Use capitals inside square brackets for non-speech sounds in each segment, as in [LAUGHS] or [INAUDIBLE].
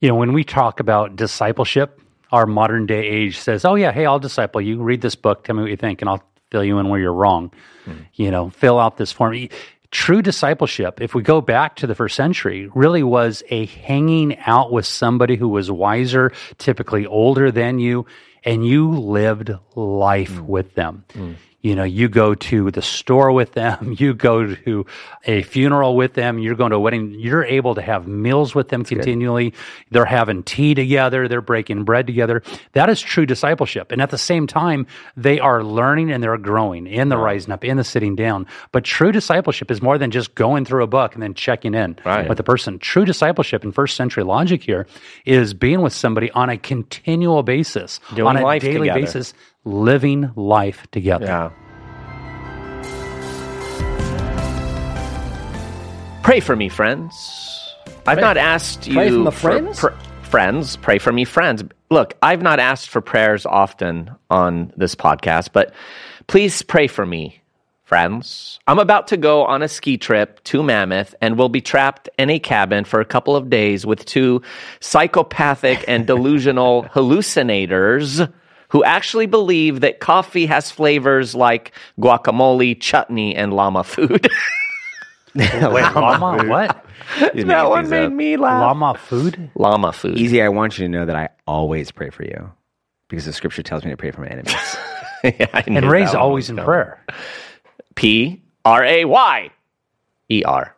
You know, when we talk about discipleship, our modern day age says, "Oh yeah, hey, I'll disciple you. Read this book. Tell me what you think, and I'll fill you in where you're wrong." Hmm. You know, fill out this form. True discipleship, if we go back to the first century, really was a hanging out with somebody who was wiser, typically older than you, and you lived life hmm. with them. Hmm. You know, you go to the store with them, [LAUGHS] you go to a funeral with them, you're going to a wedding, you're able to have meals with them continually. They're having tea together, they're breaking bread together. That is true discipleship. And at the same time, they are learning and they're growing in the rising up, in the sitting down. But true discipleship is more than just going through a book and then checking in Right. with the person. True discipleship in first century logic here is being with somebody on a continual basis, Doing on a daily together. basis, living life together. Yeah. Pray for me, friends. I've not asked you pray for my friends? pr- friends, pray for me, friends. Look, I've not asked for prayers often on this podcast, but please pray for me, friends. I'm about to go on a ski trip to Mammoth and will be trapped in a cabin for a couple of days with two psychopathic and delusional [LAUGHS] hallucinators who actually believe that coffee has flavors like guacamole, chutney, and llama food. [LAUGHS] Wait, llama what? [LAUGHS] that one made uh, me laugh. Llama food? Llama food. Easy, I want you to know that I always pray for you because the scripture tells me to pray for my enemies. [LAUGHS] yeah, And Ray's always in coming. prayer. P R A Y E R.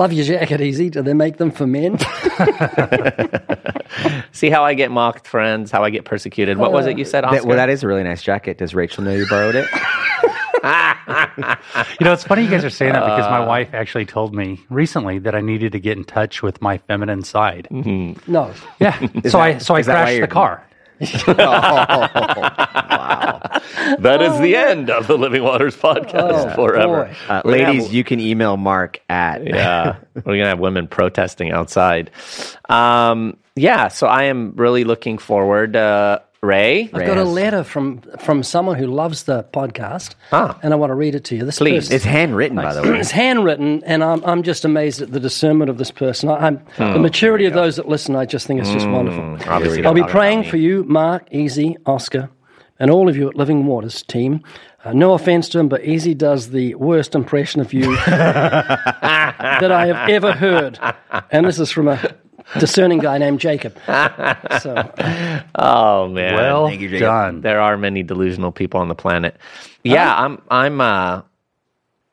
Love your jacket, easy. Do they make them for men? [LAUGHS] See how I get mocked, friends? How I get persecuted? What was it you said, Oscar? That- well, that is a really nice jacket. Does Rachel know you borrowed it? [LAUGHS] You know, it's funny you guys are saying that because Uh. my wife actually told me recently that I needed to get in touch with my feminine side. Mm-hmm. no. Yeah. so I so I is that why crashed you're- the car. that is the end of the Living Waters podcast Oh, forever. Uh, ladies, have- you can email Mark at. [LAUGHS] yeah, we're gonna have women protesting outside. Um, yeah, so I am really looking forward. Uh, Ray, I've got a letter from from someone who loves the podcast, Ah. and I want to read it to you. This Please. person- It's handwritten, by the way. [CLEARS THROAT] It's handwritten, and I'm, I'm just amazed at the discernment of this person. I, I'm, Oh, the maturity of those that listen, I just think it's just wonderful. obviously I'll be not about praying me. for you, Mark, Easy, Oscar, and all of you at Living Waters team. Uh, no offense to him, but Easy does the worst impression of you [LAUGHS] that I have ever heard. And this is from a discerning guy named Jacob. [LAUGHS] So, Oh man, Well Thank you, Jacob. done. there are many delusional people on the planet. Yeah, I'm I'm uh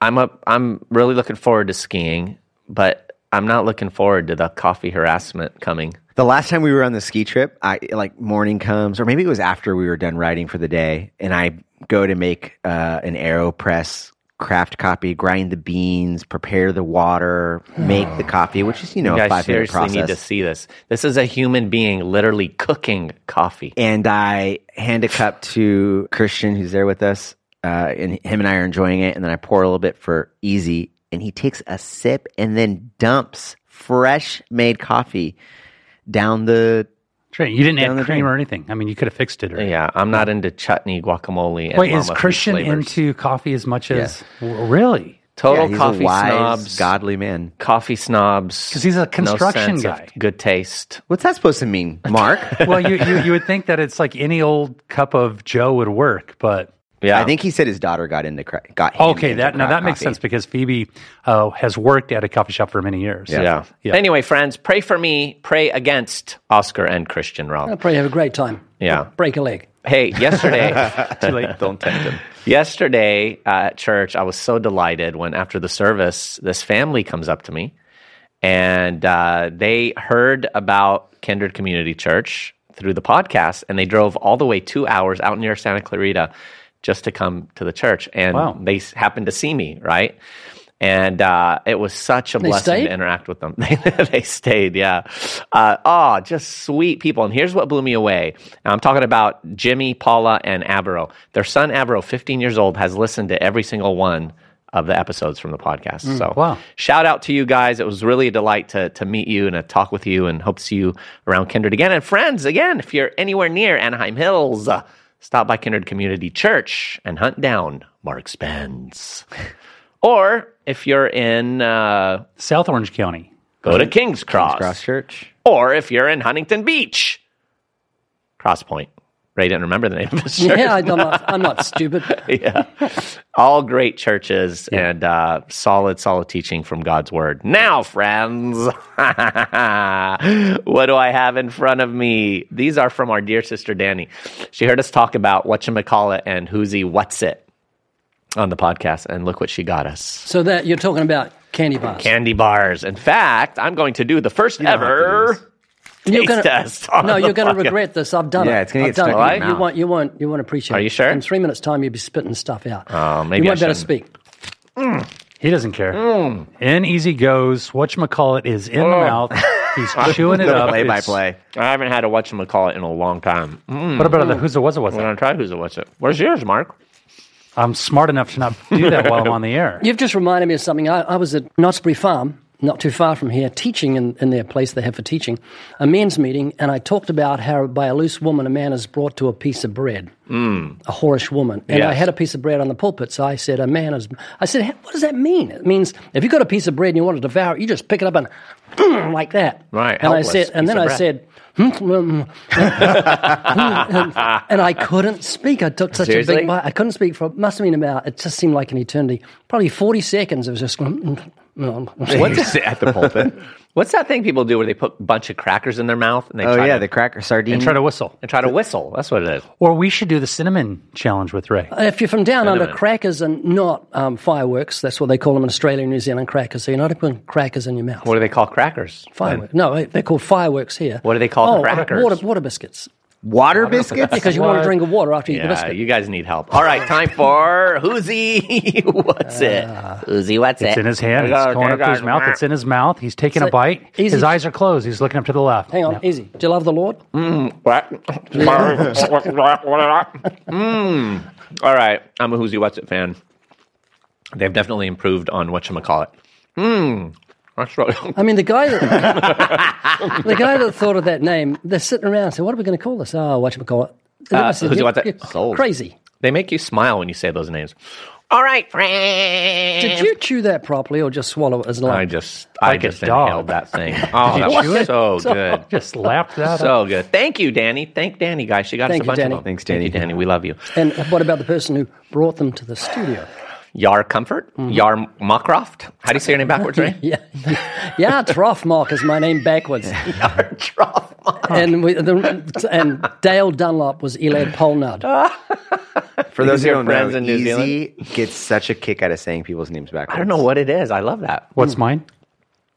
I'm a I'm really looking forward to skiing, but I'm not looking forward to the coffee harassment coming. The last time we were on the ski trip, I like morning comes, or maybe it was after we were done riding for the day, and I go to make uh, an AeroPress craft copy, grind the beans, prepare the water, make the coffee, which is you know You a guys five minute seriously process. need to see this. This is a human being literally cooking coffee. and I hand a cup to Christian, who's there with us, uh, and him and I are enjoying it. And then I pour a little bit for Easy, and he takes a sip and then dumps fresh made coffee down the. Right. You didn't add cream or anything. I mean, you could have fixed it. Or, Yeah, I'm not into chutney, guacamole, and Wait, is Christian into coffee as much as W- really? total Yeah, coffee wise, snobs? godly man. Coffee snobs, because he's a no construction sense of guy. good taste. What's that supposed to mean, Mark? [LAUGHS] Well, you, you you would think that it's like any old cup of Joe would work, but Yeah, I think he said his daughter got into cra- got him okay, into that now that makes coffee. sense because Phoebe uh, has worked at a coffee shop for many years. Yeah. Yeah. Anyway, friends, pray for me. Pray against Oscar and Christian I Rob. pray you have a great time. Yeah. Break a leg. Hey, yesterday, [LAUGHS] Too late. Don't tempt him. yesterday uh, at church, I was so delighted when after the service, this family comes up to me and uh, they heard about Kindred Community Church through the podcast, and they drove all the way two hours out near Santa Clarita just to come to the church, and Wow. they happened to see me, right? And uh, it was such a blessing stayed? to interact with them. [LAUGHS] they stayed, yeah. Uh, oh, just sweet people. And here's what blew me away. And I'm talking about Jimmy, Paula, and Avero. Their son, Avero, 15 years old, has listened to every single one of the episodes from the podcast. so, wow. shout out to you guys. It was really a delight to, to meet you and to talk with you, and hope to see you around Kindred again. And friends, again, if you're anywhere near Anaheim Hills, uh, stop by Kindred Community Church and hunt down Mark Spence. or if you're in uh, South Orange County. go to King's Cross. Cross Church. Or if you're in Huntington Beach, Cross Point. Ray didn't remember the name of the [LAUGHS] church. Yeah, I, I'm, not, I'm not stupid. [LAUGHS] yeah. All great churches and uh, solid, solid teaching from God's word. Now, friends, [LAUGHS] what do I have in front of me? These are from our dear sister Danny. She heard us talk about whatchamacallit and who's he, what's it on the podcast, and look what she got us. So that you're talking about candy bars. Candy bars. In fact, I'm going to do the first to ever. You're gonna- test. on no, you're going to regret this. I've done Yeah, it. it's gonna I've get done stuck it. in your You mouth. won't. You won't. You won't appreciate. Are it. you sure? In three minutes' time, you'll be spitting stuff out. Oh, maybe you I might better shouldn't. speak. He doesn't care. In easy goes. Watch Whatchamacallit is in the mouth. He's [LAUGHS] chewing it The Oh, up. play by It's- play. I haven't had a whatchamacallit in a long time. Mm. What about the who's it was it was I'm it? going to try who's it, what's it. Where's yours, Mark? I'm smart enough to not do that while I'm on the air. You've just reminded me of something. I, I was at Knott's Berry Farm, not too far from here, teaching in, in their place they have for teaching, a men's meeting, and I talked about how by a loose woman a man is brought to a piece of bread, mm. a whorish woman. And I had a piece of bread on the pulpit, so I said, a man is. I said, what does that mean? It means if you've got a piece of bread and you want to devour it, you just pick it up and [CLEARS THROAT] like that. Right, And I said, and then I said, "Hmm, mm, mm." and, [LAUGHS] and I couldn't speak. I took such a big bite. I couldn't speak for must have been about. It just seemed like an eternity. Probably forty seconds. It was just mm, [LAUGHS] mm. What it [LAUGHS] at the pulpit? What's that thing people do where they put a bunch of crackers in their mouth and they oh try, yeah, to, the cracker sardine. And try to whistle. and try to whistle? That's what it is. Or we should do the cinnamon challenge with Ray. If you're from down under, crackers and not um, fireworks. That's what they call them in Australia and New Zealand. Crackers. So you're not putting crackers in your mouth. What do they call crackers? Fireworks. No, they're called fireworks here. What do they call oh, crackers? Water, water biscuits. Water biscuits. Because you want to drink of water after you eat the Yeah, biscuit. you guys need help. All right, time for Whoozy. [LAUGHS] What's it? Whoozy, what's It? It's it? in his hand. It's going up to his mouth. It's in his mouth. He's taking So, a bite. easy. His eyes are closed. He's looking up to the left. Hang on, easy. Do you love the Lord? mm. [LAUGHS] All right, I'm a Whoozy What's It fan. They've definitely improved on whatchamacallit. Mmm. That's right. I mean, the guy that [LAUGHS] the guy that thought of that name, they're sitting around saying, "What are we going to call this?" Oh, what should we call it? Uh, who's what that- You're Sold. Crazy. They make you smile when you say those names. All right, friends. Did you chew that properly or just swallow it as a I lump? just, I Like a just dog. inhaled that thing. [LAUGHS] Oh, that was so [LAUGHS] good. Just lapped that up. So good. Thank you, Danny. Thank Danny, guys. She got Thank us a you, bunch Danny. of them. Thanks, Thank you, Danny. Danny. We love you. And what about the person who brought them to the studio? Yar Comfort? Yar Mockroft? How do you say your name backwards, Ray? [LAUGHS] Yeah, yeah, Troffmark is my name backwards. [LAUGHS] Yar Troff. and we, the, and Dale Dunlop was Elad Polnard. [LAUGHS] For those who your don't friends know, in New Zealand, Easy gets such a kick out of saying people's names backwards. I don't know what it is. I love that. What's mine?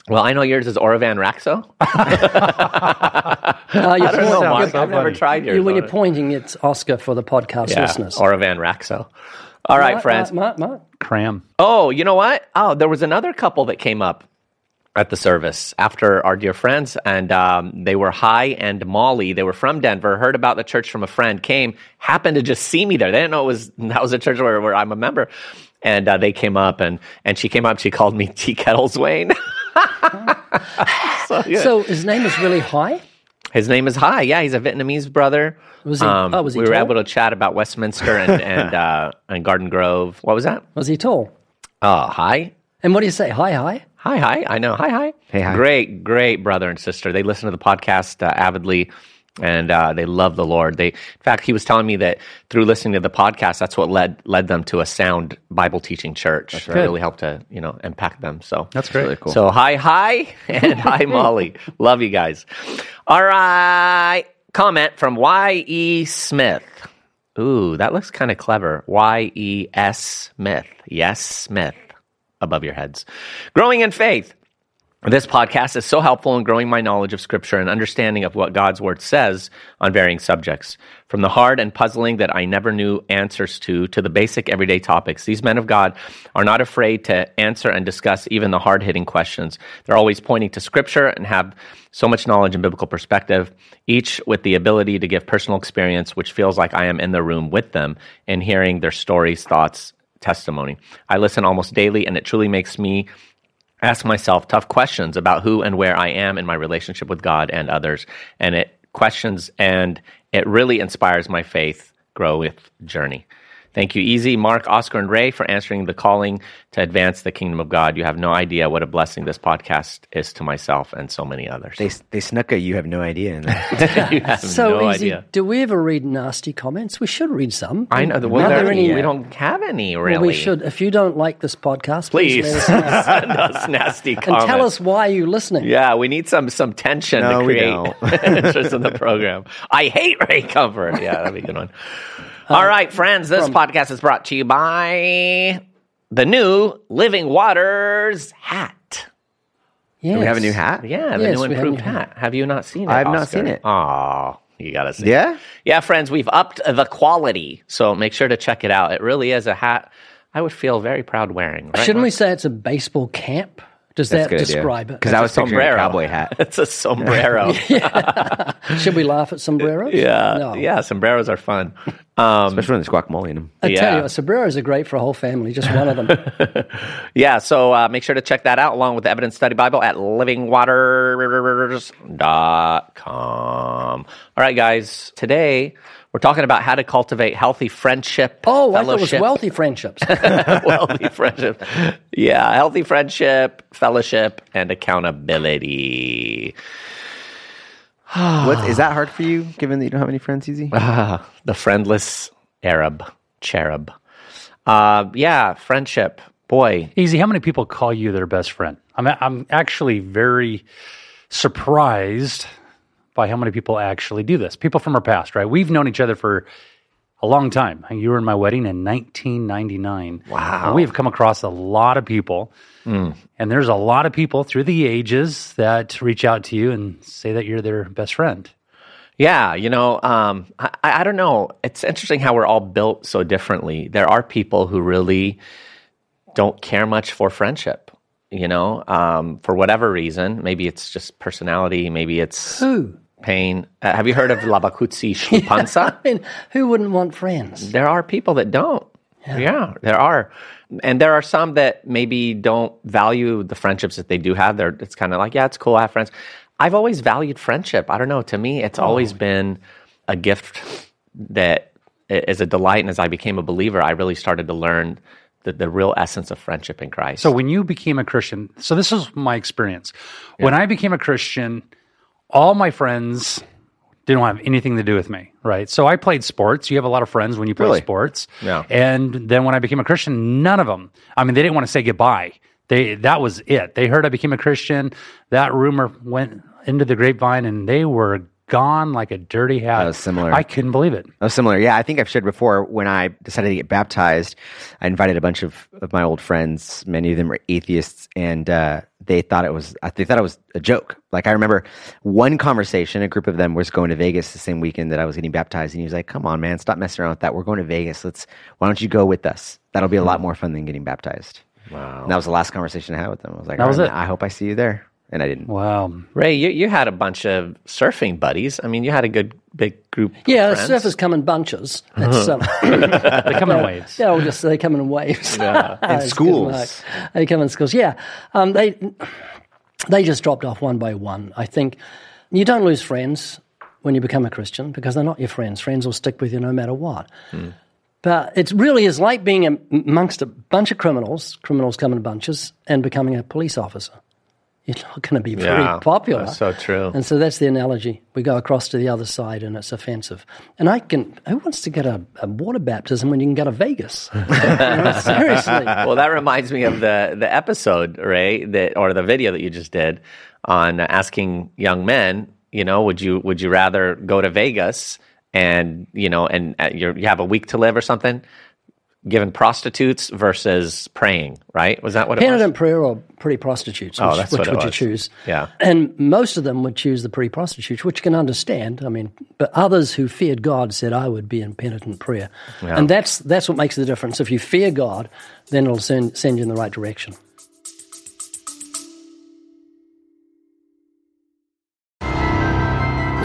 Well, I know yours is Oravan Raxo. Uh, you're, I don't know, Mark. I've never funny. tried yours. you- when you're it. pointing, it's Oscar for the podcast yeah, listeners. Oravan Raxo. All right, Mark, friends. Mark, Mark, Mark. Cram. Oh, you know what? Oh, there was another couple that came up at the service after our dear friends, and um, they were High and Molly. They were from Denver, heard about the church from a friend, came, happened to just see me there. They didn't know it was [LAUGHS] that was a church where, where I'm a member. And uh, they came up, and and she came up. She called me [LAUGHS] Tea Kettles Wayne. [LAUGHS] so, yeah. So his name is really High. His name is Hi. Yeah, he's a Vietnamese brother. Was he- oh, was he we were able to chat about Westminster and [LAUGHS] and uh, and Garden Grove. What was that? Was he tall? Oh, hi. And what do you say? Hi, hi. Hi, hi. I know. Hi, hi. Hey, hi. Great, great brother and sister. They listen to the podcast uh, avidly and uh, they love the Lord. They, in fact, he was telling me that through listening to the podcast, that's what led led them to a sound Bible teaching church. That's right. Really helped to you know impact them. So That's great. really cool. So hi, hi, [LAUGHS] and hi, [LAUGHS] Molly. Love you guys. All right. Comment from Y E Smith. Ooh, that looks kind of clever. Y E S Smith. Yes, Smith. Above your heads. Growing in faith. This podcast is so helpful in growing my knowledge of Scripture and understanding of what God's Word says on varying subjects. From the hard and puzzling that I never knew answers to, to the basic everyday topics, these men of God are not afraid to answer and discuss even the hard hitting questions. They're always pointing to Scripture and have so much knowledge and biblical perspective, each with the ability to give personal experience, which feels like I am in the room with them and hearing their stories, thoughts, testimony. I listen almost daily, and it truly makes me ask myself tough questions about who and where I am in my relationship with God and others. And it questions and it really inspires my faith grow with journey. Thank you, Easy, Mark, Oscar, and Ray, for answering the calling to advance the kingdom of God. You have no idea what a blessing this podcast is to myself and so many others. They they snuck a you have no idea in there. [LAUGHS] you have [LAUGHS] So no easy. idea. Do we ever read nasty comments? We should read some. I know. Well, Are there, there any? we don't have any really. Well, we should. If you don't like this podcast, please, Please let us know. send us nasty comments. and tell us why you're listening. Yeah, we need some some tension No, to we create don't. [LAUGHS] interest in the program. I hate Ray Comfort. Yeah, that'd be a good one. All uh, right, friends, this podcast is brought to you by the new Living Waters hat. Yes. we have a new hat. Yeah, the Yes, new we have improved new hat. Have you not seen it? I have not seen it. Oh, you gotta see. it. Yeah? yeah, friends, we've upped the quality, so make sure to check it out. It really is a hat I would feel very proud wearing. Right, Shouldn't we say it's a baseball cap? Does That's that a good idea. describe it? Because I was picturing a sombrero cowboy hat. [LAUGHS] it's a sombrero. [LAUGHS] [LAUGHS] Should we laugh at sombreros? Yeah, No. yeah, sombreros are fun. Um, Especially when there's guacamole in them. I Yeah. tell you, sombreros are great for a whole family. Just one of them. Yeah, so uh, make sure to check that out along with the Evidence Study Bible at livingwaters.com. All right, guys, today we're talking about how to cultivate healthy friendship. Oh, I thought it was wealthy friendships. [LAUGHS] wealthy friendship. Yeah, healthy friendship, fellowship, and accountability. [SIGHS] What is that hard for you, given that you don't have any friends, Easy? Ah, [SIGHS] the friendless Arab cherub. Uh, yeah, friendship. Boy, Easy. How many people call you their best friend? I'm I'm actually very surprised by how many people actually do this. People from our past, right? We've known each other for a long time. You were in my wedding in 1999. Wow. And we have come across a lot of people, and there's a lot of people through the ages that reach out to you and say that you're their best friend. Yeah, you know, um, I, I don't know. It's interesting how we're all built so differently. There are people who really don't care much for friendship, you know, um, for whatever reason. Maybe it's just personality, maybe it's who? Pain. Uh, have you heard of Labakutsi [LAUGHS] Shlupansa? I mean, who wouldn't want friends? there are people that don't. Yeah. there are. And there are some that maybe don't value the friendships that they do have. They're, it's kind of like, yeah, it's cool. I have friends. I've always valued friendship. I don't know. To me, it's always been a gift that i- a delight. And as I became a believer, I really started to learn the, the real essence of friendship in Christ. So when you became a Christian, so this is my experience. When I became a Christian, all my friends didn't have anything to do with me, right? So I played sports. You have a lot of friends when you play Really? sports. Yeah. And then when I became a Christian, none of them. I mean, they didn't want to say goodbye. They that was it. They heard I became a Christian. That rumor went into the grapevine, and they were gone like a dirty hat. That was similar. I couldn't believe it. Oh, similar. Yeah, I think I've shared before. When I decided to get baptized, I invited a bunch of, of my old friends. Many of them were atheists, and uh, they thought it was they thought it was a joke. Like I remember one conversation. A group of them was going to Vegas the same weekend that I was getting baptized, and he was like, "Come on, man, stop messing around with that. We're going to Vegas. Let's. Why don't you go with us? That'll be a lot hmm. more fun than getting baptized." wow. And that was the last conversation I had with them. I was like, That was "All right, it. man, I hope I see you there, and I didn't. Wow. Ray, you, you had a bunch of surfing buddies. I mean, you had a good big group. of Yeah, friends. surfers come in bunches. That's, um, [LAUGHS] They come in [LAUGHS] waves. yeah, or just they come in waves. Yeah. [LAUGHS] It's good schools. They come in schools. Yeah, um, they they just dropped off one by one. I think you don't lose friends when you become a Christian because they're not your friends. Friends will stick with you no matter what. But it really is like being amongst a bunch of criminals. Criminals come in bunches and becoming a police officer. [LAUGHS] You're not going to be very Yeah, popular. that's so true. And so that's the analogy. We go across to the other side and it's offensive. And I can, who wants to get a, a water baptism when you can go to Vegas? [LAUGHS] You know, seriously. [LAUGHS] well, that reminds me of the the episode, Ray, that or the video that you just did on asking young men. You know, would you would you rather go to Vegas and you know and uh, you're, you have a week to live or something, given prostitutes versus praying? Right? Was that what it was? Penitent prayer or pretty prostitutes? Oh, which, Oh, that's which what would you choose? Yeah. And most of them would choose the pretty prostitutes, which you can understand. I mean, but others who feared God said, I would be in penitent prayer. And that's, that's what makes the difference. If you fear God, then it'll send, send you in the right direction.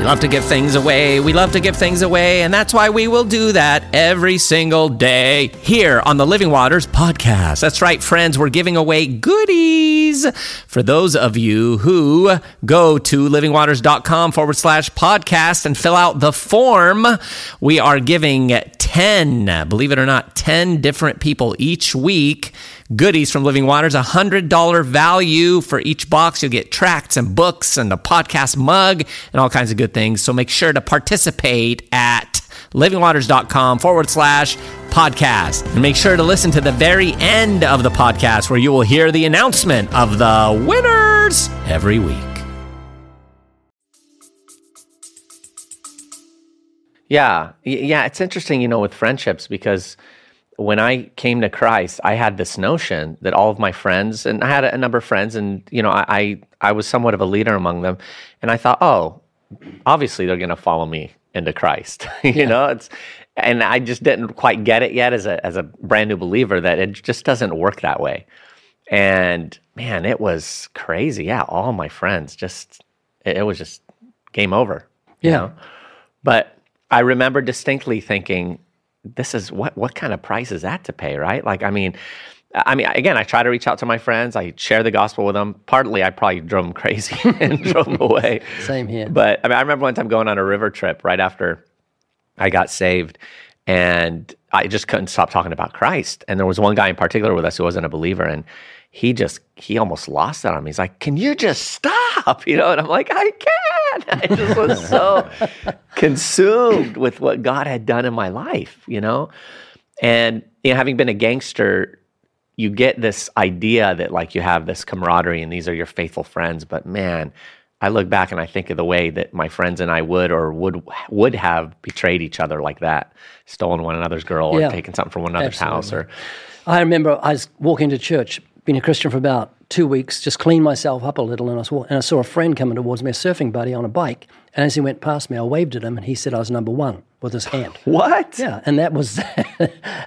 Love to give things away. We love to give things away. And that's why we will do that every single day here on the Living Waters podcast. That's right, friends. We're giving away goodies for those of you who go to livingwaters.com forward slash podcast and fill out the form. We are giving 10, believe it or not, 10 different people each week goodies from Living Waters, a $100 value for each box. You'll get tracts and books and a podcast mug and all kinds of good things. So make sure to participate at livingwaters.com forward slash podcast. And make sure to listen to the very end of the podcast where you will hear the announcement of the winners every week. Yeah, yeah, it's interesting, you know, with friendships because when I came to Christ, I had this notion that all of my friends, and I had a number of friends, and you know, I I, I was somewhat of a leader among them, and I thought, oh, obviously they're going to follow me into Christ, [LAUGHS] you know, it's, and I just didn't quite get it yet as a as a brand new believer that it just doesn't work that way, and man, it was crazy. Yeah, all my friends just it, it was just game over. you Yeah. know? But I remember distinctly thinking, this is what what kind of price is that to pay, right? Like, I mean, I mean, again, I try to reach out to my friends. I share the gospel with them. Partly, I probably drove them crazy [LAUGHS] and drove them away. Same here. But I mean, I remember one time going on a river trip right after I got saved, and I just couldn't stop talking about Christ. And there was one guy in particular with us who wasn't a believer, and he just he almost lost it on me. He's like, "Can you just stop?" You know, and I'm like, "I can't. [LAUGHS] I just was so consumed with what God had done in my life, you know, and you know, having been a gangster. You get this idea that like you have this camaraderie and these are your faithful friends, but man, I look back and I think of the way that my friends and I would or would would have betrayed each other like that, stolen one another's girl or Yeah. taken something from one another's house or I remember I was walking to church, been a Christian for about two weeks, just cleaned myself up a little, and I, was, wa- and I saw a friend coming towards me, a surfing buddy on a bike. And as he went past me, I waved at him, and he said I was number one with his hand. [LAUGHS] what? Yeah, and that was [LAUGHS]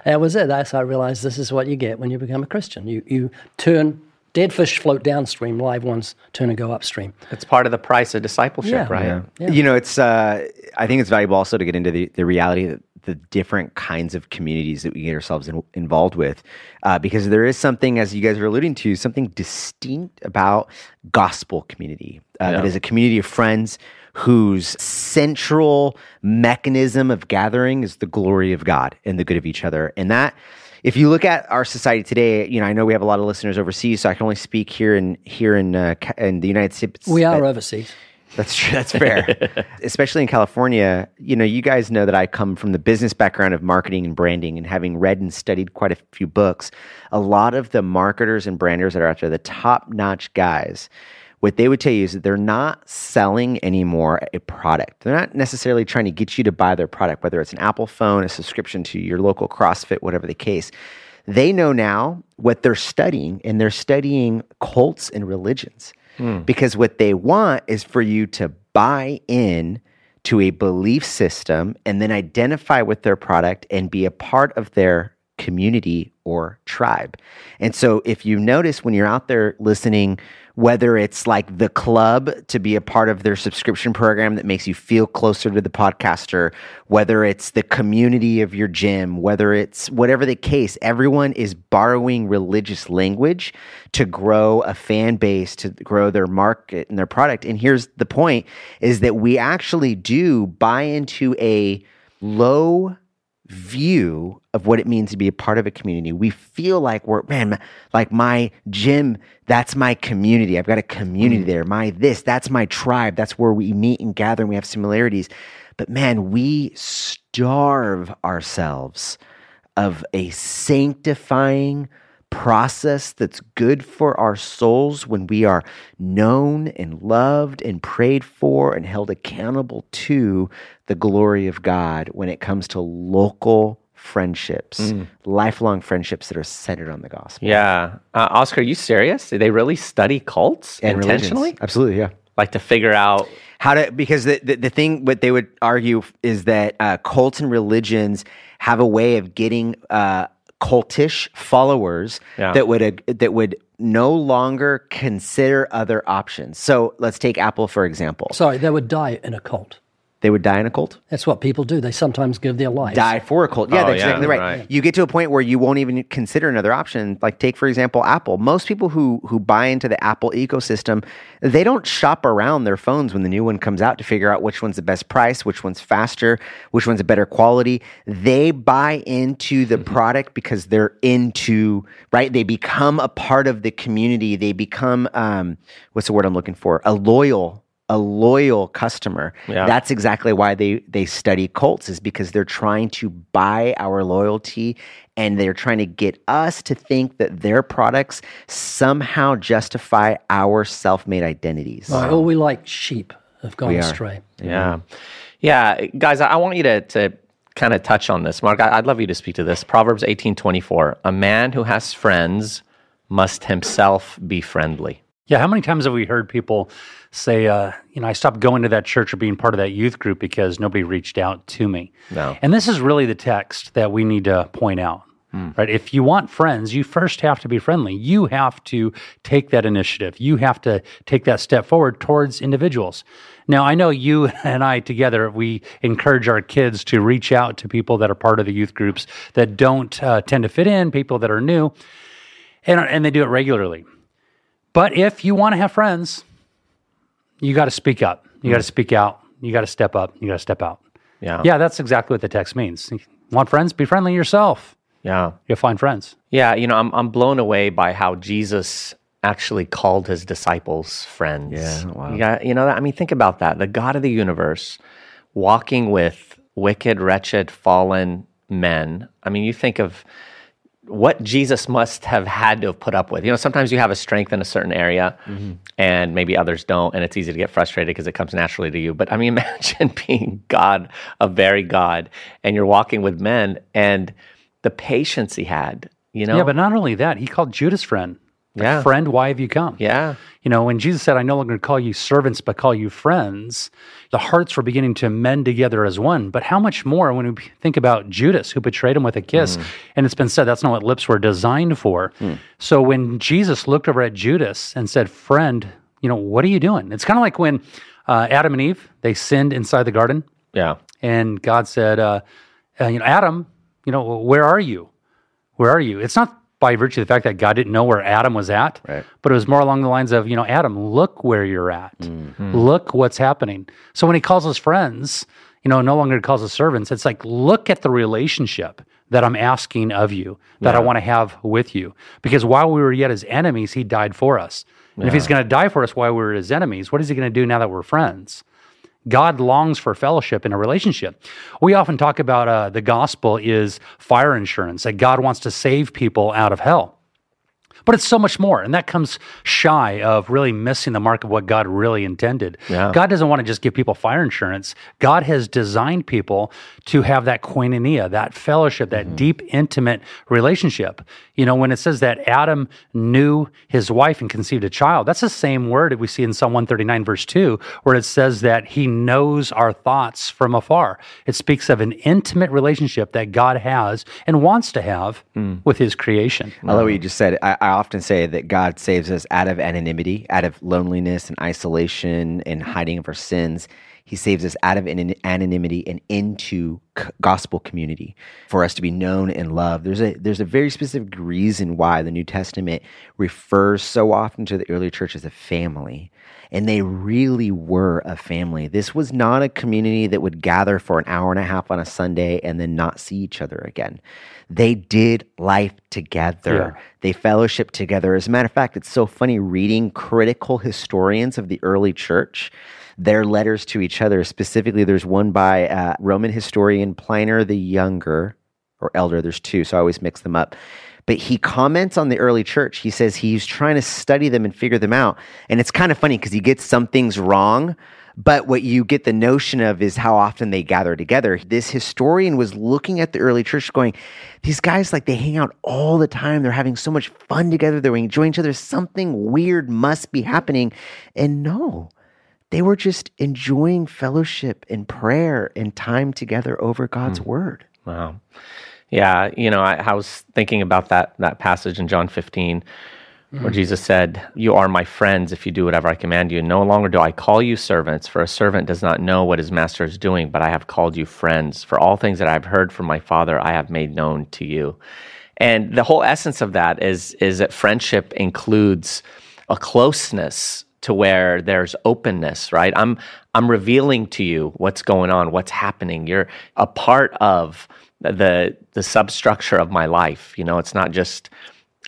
that was it. That's how I realized this is what you get when you become a Christian. You you turn dead fish float downstream, live ones turn and go upstream. It's part of the price of discipleship, Yeah. right? Yeah. You know, it's. Uh, I think it's valuable also to get into the, the reality that the different kinds of communities that we get ourselves in, involved with, uh, because there is something, as you guys are alluding to, something distinct about gospel community. Uh, That is a community of friends whose central mechanism of gathering is the glory of God and the good of each other, and that. If you look at our society today, you know I know we have a lot of listeners overseas, so I can only speak here in here in uh, in the United States. We are overseas. That's true. That's fair. [LAUGHS] Especially in California, you know, you guys know that I come from the business background of marketing and branding, and having read and studied quite a few books. A lot of the marketers and branders that are out there, the top-notch guys, what they would tell you is that they're not selling anymore a product. They're not necessarily trying to get you to buy their product, whether it's an Apple phone, a subscription to your local CrossFit, whatever the case. They know now what they're studying, and they're studying cults and religions Mm. because what they want is for you to buy in to a belief system and then identify with their product and be a part of their community or tribe. And so if you notice when you're out there listening whether it's like the club to be a part of their subscription program that makes you feel closer to the podcaster, whether it's the community of your gym, whether it's whatever the case, everyone is borrowing religious language to grow a fan base, to grow their market and their product. And here's the point is that we actually do buy into a low view of what it means to be a part of a community. We feel like we're, man, like my gym, that's my community. I've got a community mm. there. My this, that's my tribe. That's where we meet and gather and we have similarities. But man, we starve ourselves of a sanctifying process that's good for our souls when we are known and loved and prayed for and held accountable to the glory of God when it comes to local friendships, lifelong friendships that are centered on the gospel. Yeah. Uh, Oscar, are you serious? Do they really study cults And religions. intentionally? Absolutely, yeah. Like to figure out How to because the, the the thing what they would argue is that uh, cults and religions have a way of getting uh, cultish followers Yeah. that would that would no longer consider other options. So let's take Apple for example. Sorry, they would die in a cult. They would die in a cult. That's what people do. They sometimes give their life. Die for a cult. Yeah, Oh, that's yeah, exactly right. right. You get to a point where you won't even consider another option. Like take for example Apple. Most people who who buy into the Apple ecosystem, they don't shop around their phones when the new one comes out to figure out which one's the best price, which one's faster, which one's a better quality. They buy into the product because they're into right. They become a part of the community. They become um, what's the word I'm looking for? A loyal a loyal customer. Yeah. That's exactly why they they study cults is because they're trying to buy our loyalty and they're trying to get us to think that their products somehow justify our self-made identities. Right, All we like sheep have gone We are. astray. Yeah. Yeah. Guys, I I want you to, to kind of touch on this. Mark, I- I'd love you to speak to this. Proverbs eighteen twenty four. A man who has friends must himself be friendly. Yeah, how many times have we heard people say, uh, you know, I stopped going to that church or being part of that youth group because nobody reached out to me? No. And this is really the text that we need to point out. Right? If you want friends, you first have to be friendly. You have to take that initiative. You have to take that step forward towards individuals. Now, I know you [LAUGHS] and I together, we encourage our kids to reach out to people that are part of the youth groups that don't uh, tend to fit in, people that are new, and, and they do it regularly. But if you want to have friends, you got to speak up. You got to mm. speak out. You got to step up. You got to step out. Yeah. Yeah, that's exactly what the text means. You want friends? Be friendly yourself. Yeah. You'll find friends. Yeah. You know, I'm, I'm blown away by how Jesus actually called his disciples friends. Yeah, wow. Yeah. You know, I mean, think about that. The God of the universe walking with wicked, wretched, fallen men. I mean, you think of what Jesus must have had to have put up with. You know, sometimes you have a strength in a certain area mm-hmm. and maybe others don't, and it's easy to get frustrated because it comes naturally to you. But I mean, [LAUGHS] imagine being God, a very God, and you're walking with men and the patience he had, you know? Yeah, but not only that, he called Judas friend. Yeah. Friend, why have you come? yeah. You know, when Jesus said, I no longer call you servants, but call you friends, the hearts were beginning to mend together as one. But how much more when we think about Judas, who betrayed him with a kiss? And it's been said that's not what lips were designed for. So when Jesus looked over at Judas and said, Friend, you know, what are you doing? It's kind of like when uh, Adam and Eve, they sinned inside the garden. Yeah. And God said, uh, uh, you know, Adam, you know, where are you? Where are you? It's not by virtue of the fact that God didn't know where Adam was at, Right. but it was more along the lines of, you know, Adam, look where you're at. Mm-hmm. Look what's happening. So when he calls us friends, you know, no longer calls us servants, it's like, look at the relationship that I'm asking of you, that I want to have with you. Because while we were yet his enemies, he died for us. And if he's going to die for us while we were his enemies, what is he going to do now that we're friends? God longs for fellowship in a relationship. We often talk about uh, the gospel is fire insurance, that God wants to save people out of hell. But it's so much more, and that comes shy of really missing the mark of what God really intended. Yeah. God doesn't want to just give people fire insurance. God has designed people to have that koinonia, that fellowship, that mm-hmm. deep, intimate relationship. You know, when it says that Adam knew his wife and conceived a child, that's the same word that we see in Psalm 139, verse 2, where it says that he knows our thoughts from afar. It speaks of an intimate relationship that God has and wants to have mm. with his creation. I love what you just said. I, I often say that God saves us out of anonymity, out of loneliness and isolation and mm-hmm. hiding of our sins. He saves us out of an- anonymity and into c- gospel community for us to be known and loved. There's a there's a very specific reason why the New Testament refers so often to the early church as a family. And they really were a family. This was not a community that would gather for an hour and a half on a Sunday and then not see each other again. They did life together. Yeah. They fellowship together. As a matter of fact, it's so funny reading critical historians of the early church, their letters to each other. Specifically, there's one by uh, Roman historian Pliny the Younger or Elder. There's two, so I always mix them up. But he comments on the early church. He says he's trying to study them and figure them out. And it's kind of funny because he gets some things wrong, but what you get the notion of is how often they gather together. This historian was looking at the early church going, these guys, like, they hang out all the time. They're having so much fun together. They're enjoying each other. Something weird must be happening. And no, they were just enjoying fellowship and prayer and time together over God's hmm. word. Wow. Yeah, you know, I, I was thinking about that that passage in John 15 where hmm. Jesus said, You are my friends if you do whatever I command you. No longer do I call you servants, for a servant does not know what his master is doing, but I have called you friends. For all things that I've heard from my Father, I have made known to you. And the whole essence of that is, is that friendship includes a closeness to where there's openness, right? I'm I'm revealing to you what's going on, what's happening. You're a part of the the substructure of my life. You know, it's not just,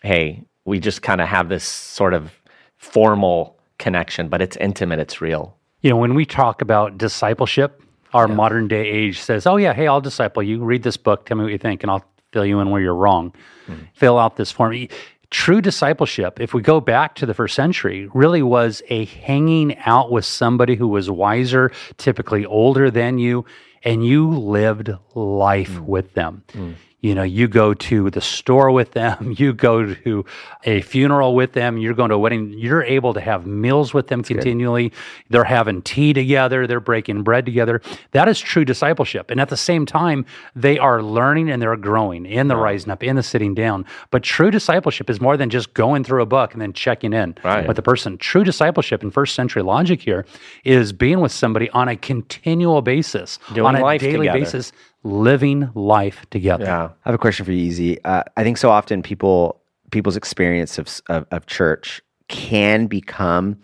hey, we just kind of have this sort of formal connection, but it's intimate, it's real. You know, when we talk about discipleship, our modern day age says, "Oh yeah, hey, I'll disciple you. Read this book. Tell me what you think, and I'll fill you in where you're wrong. Hmm. Fill out this form." True discipleship, if we go back to the first century, really was a hanging out with somebody who was wiser, typically older than you, and you lived life mm. with them. Mm. You know, you go to the store with them, [LAUGHS] you go to a funeral with them, you're going to a wedding, you're able to have meals with them continually. They're having tea together, they're breaking bread together. That is true discipleship. And at the same time, they are learning and they're growing in the rising up, in the sitting down. But true discipleship is more than just going through a book and then checking in Right. with the person. True discipleship in first century logic here is being with somebody on a continual basis, Doing on a daily together. basis, living life together. Yeah. I have a question for you, Easy. Uh, I think so often people people's experience of of, of church can become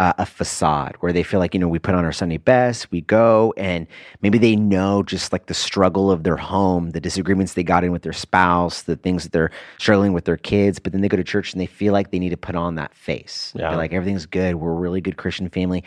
uh, a facade where they feel like you know we put on our Sunday best, we go, and maybe they know just like the struggle of their home, the disagreements they got in with their spouse, the things that they're struggling with their kids, but then they go to church and they feel like they need to put on that face. Yeah. They're like everything's good, we're a really good Christian family.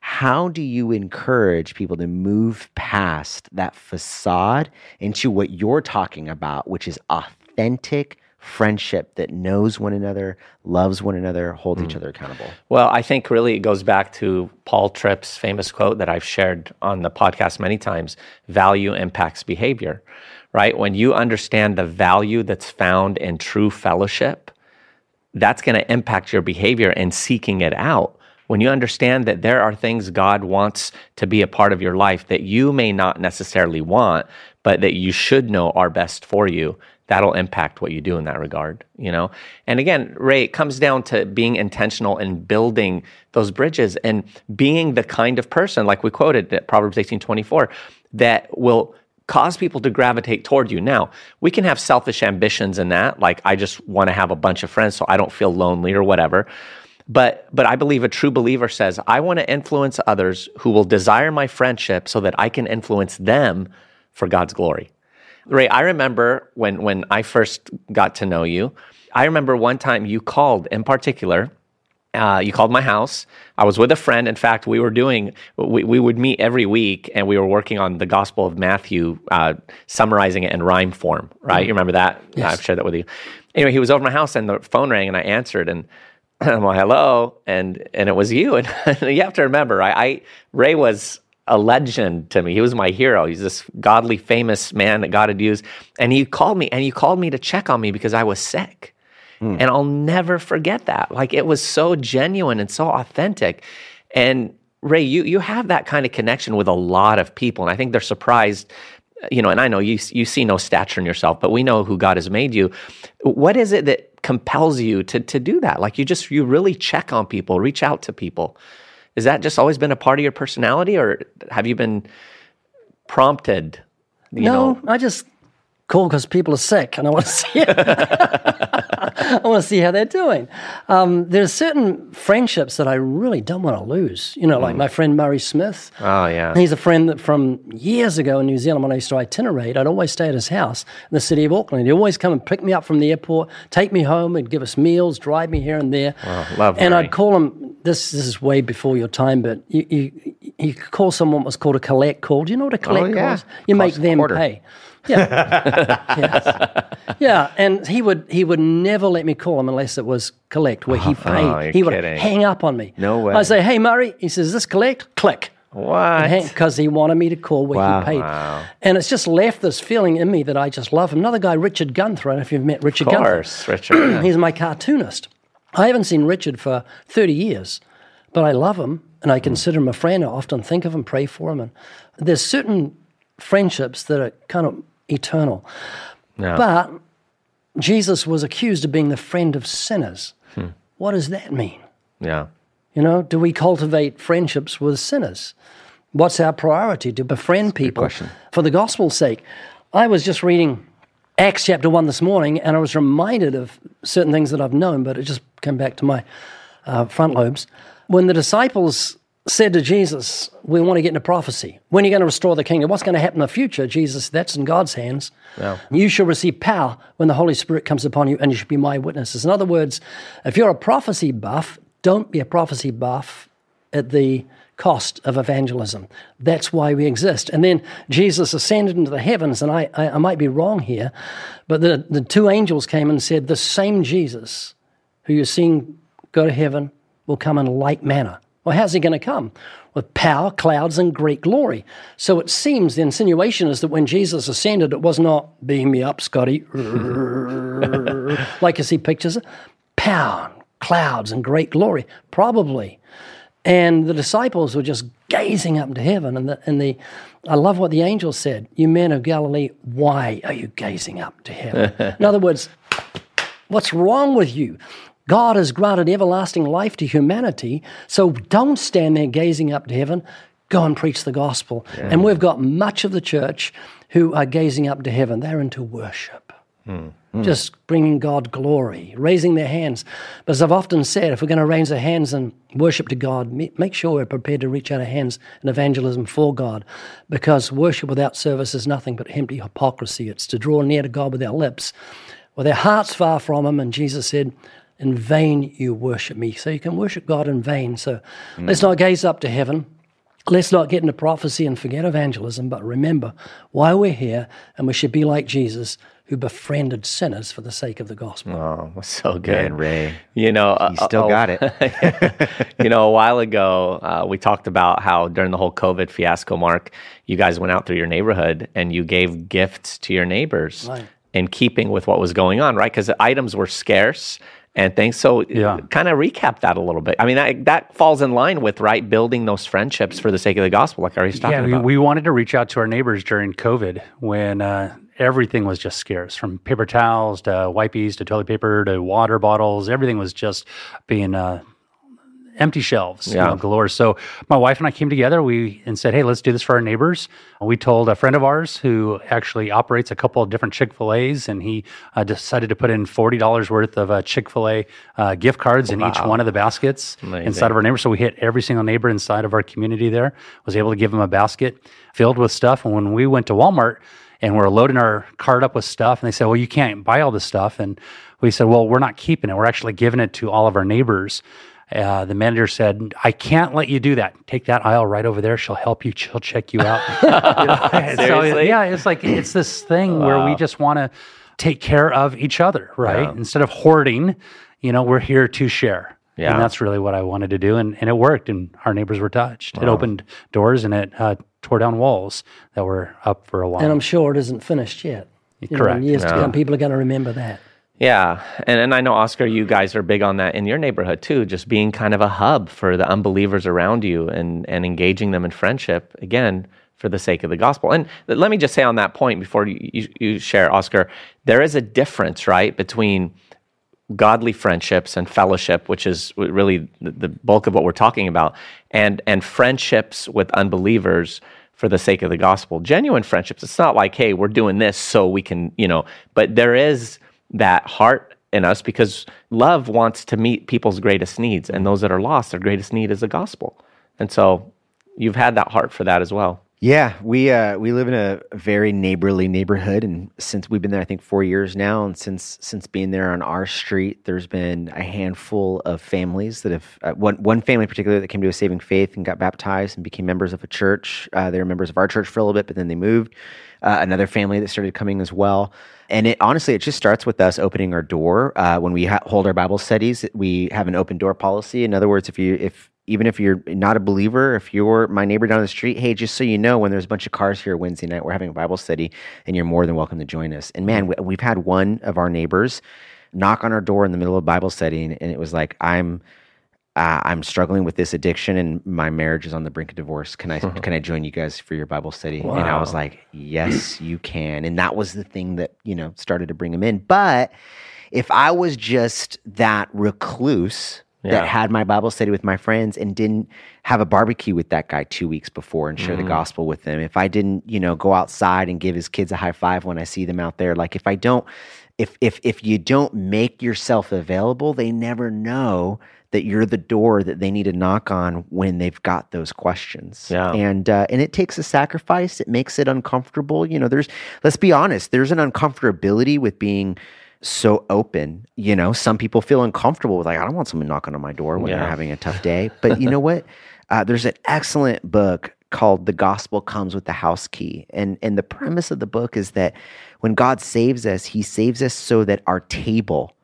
How do you encourage people to move past that facade into what you're talking about, which is authentic friendship that knows one another, loves one another, holds each hmm. other accountable? Well, I think really it goes back to Paul Tripp's famous quote that I've shared on the podcast many times value impacts behavior, right? When you understand the value that's found in true fellowship, that's going to impact your behavior and seeking it out. When you understand that there are things God wants to be a part of your life that you may not necessarily want, but that you should know are best for you, that'll impact what you do in that regard, you know? And again, Ray, it comes down to being intentional in building those bridges and being the kind of person, like we quoted at Proverbs 18 24, that will cause people to gravitate toward you. Now, we can have selfish ambitions in that, like I just want to have a bunch of friends so I don't feel lonely or whatever. But but I believe a true believer says, I want to influence others who will desire my friendship so that I can influence them for God's glory. Ray, I remember when when I first got to know you, I remember one time you called in particular uh, you called my house. I was with a friend. In fact, we were doing, we, we would meet every week and we were working on the Gospel of Matthew, uh, summarizing it in rhyme form, right? You remember that? I've shared that with you. Anyway, he was over my house and the phone rang and I answered and [CLEARS THROAT] I'm like, hello. And, and it was you. [LAUGHS] And you have to remember, I, I, Ray was a legend to me. He was my hero. He's this godly, famous man that God had used. And he called me and he called me to check on me because I was sick. Hmm. And I'll never forget that. Like it was so genuine and so authentic. And Ray, you you have that kind of connection with a lot of people, and I think they're surprised. You know, and I know you you see no stature in yourself, but we know who God has made you. What is it that compels you to to do that? Like you just you really check on people, reach out to people. Is that just always been a part of your personality, or have you been prompted? You no, know, I just call because people are sick and I want to [LAUGHS] see [LAUGHS] I want to see how they're doing. Um, there's certain friendships that I really don't want to lose. You know, like Mm. my friend Murray Smith. oh yeah, He's a friend that from years ago in New Zealand when I used to itinerate, I'd always stay at his house in the city of Auckland. He'd always come and pick me up from the airport, take me home, and give us meals, drive me here and there. love and Murray. I'd call him. This this is way before your time, but you you, you could call someone what's called a collect call. Do you know what a collect yeah. call is? You make them quarter. pay. Yeah. [LAUGHS] Yes. Yeah, and he would he would never let me call him unless it was collect where he [LAUGHS] oh, paid. Oh, he would kidding. hang up on me. No way. I say, "Hey Murray," he says, "Is this collect?" Click what? because he wanted me to call where Wow. he paid. And it's just left this feeling in me that I just love him. Another guy, Richard Gunther. I don't know if you've met Richard Gunther. Of Gunther. course, Richard. yeah. [CLEARS THROAT] He's my cartoonist. I haven't seen Richard for 30 years, but I love him and I consider him a friend. I often think of him, pray for him. And there's certain friendships that are kind of eternal. Yeah. But Jesus was accused of being the friend of sinners. What does that mean? Yeah. You know, do we cultivate friendships with sinners? What's our priority? To befriend people for the gospel's sake. I was just reading Acts chapter 1 this morning and I was reminded of certain things that I've known, but it just came back to my uh, front lobes. When the disciples said to Jesus, We want to get into prophecy. When are you going to restore the kingdom? What's going to happen in the future? Jesus, that's in God's hands. You shall receive power when the Holy Spirit comes upon you, and you shall be my witnesses. In other words, if you're a prophecy buff, don't be a prophecy buff at the cost of evangelism. That's why we exist. And then Jesus ascended into the heavens, and I, I, I might be wrong here, but the, the two angels came and said, The same Jesus who you're seeing go to heaven will come in like manner. Well, how's he going to come? With power, clouds, and great glory. So it seems the insinuation is that when Jesus ascended, it was not beam me up, Scotty, [LAUGHS] like you see pictures. Of power, clouds, and great glory, probably. And the disciples were just gazing up to heaven. And the, and the I love what the angel said. You men of Galilee, why are you gazing up to heaven? [LAUGHS] In other words, What's wrong with you? God has granted everlasting life to humanity, so don't stand there gazing up to heaven. Go and preach the gospel. And we've got much of the church who are gazing up to heaven. They're into worship, hmm. Hmm. just bringing God glory, raising their hands. But as I've often said, if we're going to raise our hands and worship to God, make sure we're prepared to reach out our hands in evangelism for God, because worship without service is nothing but empty hypocrisy. It's to draw near to God with our lips with our hearts far from Him. And Jesus said, In vain you worship me. So you can worship God in vain. So let's not gaze up to heaven. Let's not get into prophecy and forget evangelism, but remember why we're here, and we should be like Jesus, who befriended sinners for the sake of the gospel. Oh, so good. And Ray, You know, you still got it. [LAUGHS] you know, a while ago, uh, we talked about how during the whole COVID fiasco, Mark, you guys went out through your neighborhood and you gave gifts to your neighbors Right. in keeping with what was going on, right? Because items were scarce and things. So, Yeah. kind of recap that a little bit. I mean, that, that falls in line with, right, building those friendships for the sake of the gospel, like Ray's talking Yeah, we, about. we wanted to reach out to our neighbors during COVID when uh, everything was just scarce from paper towels to wipes to toilet paper to water bottles. Everything was just being uh, empty shelves, you know, galore. So my wife and I came together. We and said, "Hey, let's do this for our neighbors." We told a friend of ours who actually operates a couple of different Chick Fil A's, and he uh, decided to put in forty dollars worth of uh, Chick Fil A uh, gift cards in each one of the baskets Amazing. inside of our neighbors. So we hit every single neighbor inside of our community. There was able to give them a basket filled with stuff. And when we went to Walmart and we're loading our cart up with stuff, and they said, "Well, you can't buy all this stuff," and we said, "Well, we're not keeping it. We're actually giving it to all of our neighbors." Uh, the manager said, "I can't let you do that. Take that aisle right over there. She'll help you. She'll check you out." [LAUGHS] You know? [LAUGHS] So, Seriously? yeah, it's like it's this thing where we just want to take care of each other, right? Instead of hoarding, you know, we're here to share. Yeah. And that's really what I wanted to do. And, and it worked. And our neighbors were touched. It opened doors and it uh, tore down walls that were up for a while. And I'm sure it isn't finished yet. You know, Correct. in years to come, people are going to remember that. Yeah, and and I know Oscar, you guys are big on that in your neighborhood too, just being kind of a hub for the unbelievers around you and and engaging them in friendship again for the sake of the gospel. And let me just say on that point before you, you, share, Oscar, there is a difference, right, between godly friendships and fellowship, which is really the, the bulk of what we're talking about, and and friendships with unbelievers for the sake of the gospel. Genuine friendships. It's not like, hey, we're doing this so we can, you know, but there is that heart in us because love wants to meet people's greatest needs, and those that are lost, their greatest need is the gospel. And so you've had that heart for that as well. Yeah, we uh, we live in a very neighborly neighborhood, and since we've been there, I think four years now, and since since being there on our street, there's been a handful of families that have uh, one one family in particular that came to a saving faith and got baptized and became members of a church. Uh, they were members of our church for a little bit, but then they moved. Uh, another family that started coming as well, and it honestly it just starts with us opening our door uh, when we ha- hold our Bible studies. We have an open door policy. In other words, if you if even if you're not a believer, if you're my neighbor down the street, hey, just so you know, when there's a bunch of cars here Wednesday night, we're having a Bible study, and you're more than welcome to join us. And man, we, we've had one of our neighbors knock on our door in the middle of Bible study, and, it was like, I'm. uh, I'm struggling with this addiction and my marriage is on the brink of divorce. Can I [LAUGHS] can I join you guys for your Bible study? And I was like, yes, you can. And that was the thing that you know started to bring him in. But if I was just that recluse Yeah. that had my Bible study with my friends and didn't have a barbecue with that guy two weeks before and share the gospel with them, if I didn't, you know, go outside and give his kids a high five when I see them out there, like if I don't, if if if you don't make yourself available, they never know that you're the door that they need to knock on when they've got those questions. Yeah. And uh, and it takes a sacrifice. It makes it uncomfortable. You know, there's let's be honest, there's an uncomfortability with being so open. You know, some people feel uncomfortable with like, I don't want someone knocking on my door when Yeah. they're having a tough day. [LAUGHS] But you know what? Uh, there's an excellent book called The Gospel Comes with the House Key. And and the premise of the book is that when God saves us, he saves us so that our table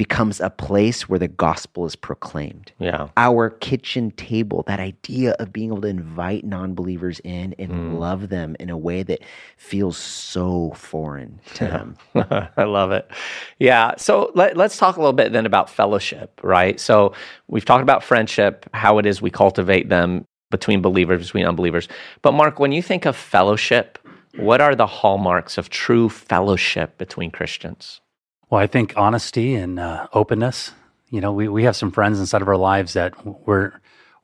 becomes a place where the gospel is proclaimed Yeah. our kitchen table, that idea of being able to invite non believers in and mm. love them in a way that feels so foreign to them. [LAUGHS] I love it. Yeah. So let, let's talk a little bit then about fellowship, right? So we've talked about friendship, how it is we cultivate them between believers, between unbelievers. But Mark, when you think of fellowship, what are the hallmarks of true fellowship between Christians? Well, I think honesty and uh, openness. You know, we, we have some friends inside of our lives that we're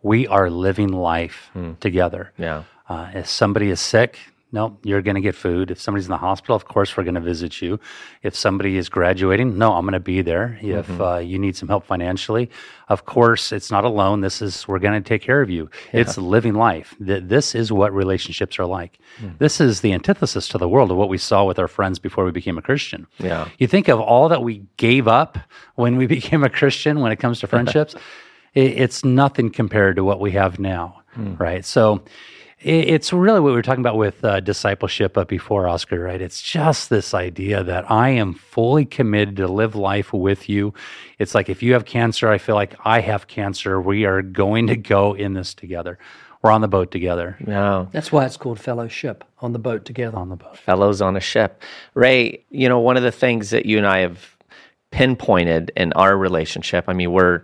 we are living life together. Yeah. Uh, if somebody is sick, no, you're going to get food. If somebody's in the hospital, of course, we're going to visit you. If somebody is graduating, no, I'm going to be there. If mm-hmm. uh, you need some help financially, of course, it's not alone. This is, we're going to take care of you. It's living life. Th- This is what relationships are like. Hmm. This is the antithesis to the world of what we saw with our friends before we became a Christian. Yeah. You think of all that we gave up when we [LAUGHS] became a Christian when it comes to friendships, [LAUGHS] i it's nothing compared to what we have now, hmm. right? So it's really what we were talking about with uh, discipleship up before, Oscar, right? It's just this idea that I am fully committed to live life with you. It's like if you have cancer, I feel like I have cancer. We are going to go in this together. We're on the boat together. Yeah. That's why it's called fellowship on the boat together. On the boat. fellows on a ship. Ray, you know, one of the things that you and I have pinpointed in our relationship, I mean, we're